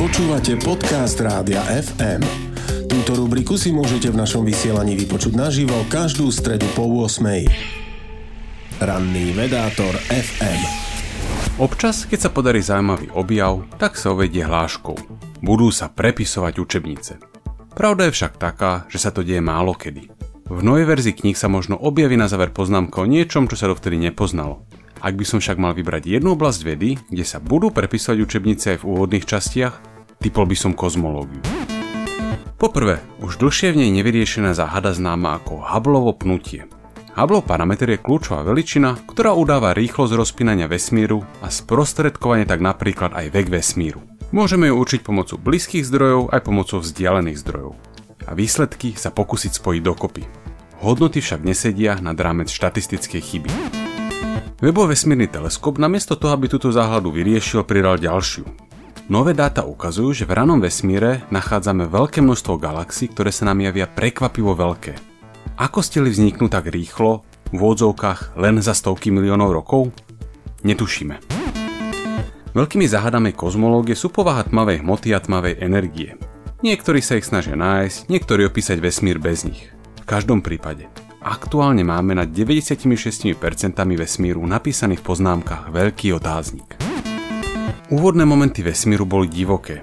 Počúvate podcast Rádia FM. Túto rubriku si môžete v našom vysielaní vypočuť naživo každú stredu po 8. Ranný vedátor FM. Občas, keď sa podarí zaujímavý objav, tak sa uvedie hláškou. Budú sa prepisovať učebnice. Pravda je však taká, že sa to deje málo kedy. V novej verzii kníh sa možno objaví na záver poznámka o niečom, čo sa dovtedy nepoznalo. Ak by som však mal vybrať jednu oblasť vedy, kde sa budú prepisovať učebnice aj v úvodných častiach, typol by som kozmológiu. Poprvé, už dlhšie v nej nevyriešená záhada známa ako Hubbleovo pnutie – Hubbleov parameter je kľúčová veličina, ktorá udáva rýchlosť rozpínania vesmíru a sprostredkovanie tak napríklad aj vek vesmíru. Môžeme ju určiť pomocou blízkych zdrojov aj pomocou vzdialených zdrojov. A výsledky sa pokúsiť spojiť dokopy. Hodnoty však nesedia nad rámec štatistickej chyby. Webov vesmírny teleskop namiesto toho, aby túto záhľadu vyriešil, pridal ďalšiu. Nové dáta ukazujú, že v ranom vesmíre nachádzame veľké množstvo galaxií, ktoré sa nám javia prekvapivo veľké – ako stili vzniknú tak rýchlo, v úvodzovkách len za stovky miliónov rokov? Netušíme. Veľkými záhadami kozmológie sú povaha tmavej hmoty a tmavej energie. Niektorí sa ich snažia nájsť, niektorí opísať vesmír bez nich. V každom prípade, aktuálne máme na 96% vesmíru napísaný v poznámkach veľký otáznik. Úvodné momenty vesmíru boli divoké.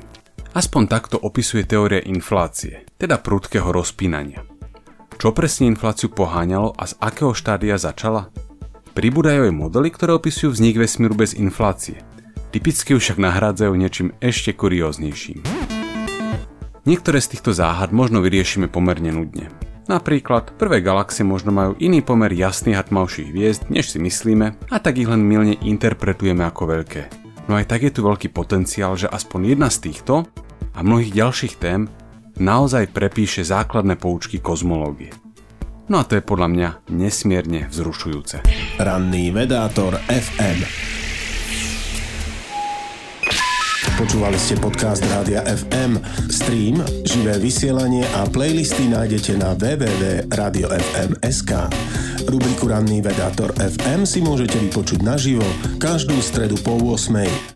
Aspoň takto opisuje teória inflácie, teda prudkého rozpínania. Čo presne infláciu poháňalo a z akého štádia začala? Pribúdajú aj modely, ktoré opisujú vznik vesmíru bez inflácie. Typicky však nahrádzajú niečím ešte kurióznejším. Niektoré z týchto záhad možno vyriešime pomerne nudne. Napríklad, prvé galaxie možno majú iný pomer jasných a tmavších hviezd, než si myslíme, a tak ich len milne interpretujeme ako veľké. No aj tak je tu veľký potenciál, že aspoň jedna z týchto a mnohých ďalších tém naozaj prepíše základné poučky kozmológie. No a to je podľa mňa nesmierne vzrušujúce. Ranný vedátor FM Počúvali ste podcast Rádia FM. Stream, živé vysielanie a playlisty nájdete na www.radiofm.sk. Rubriku Ranný vedátor FM si môžete vypočuť naživo každú stredu po 8.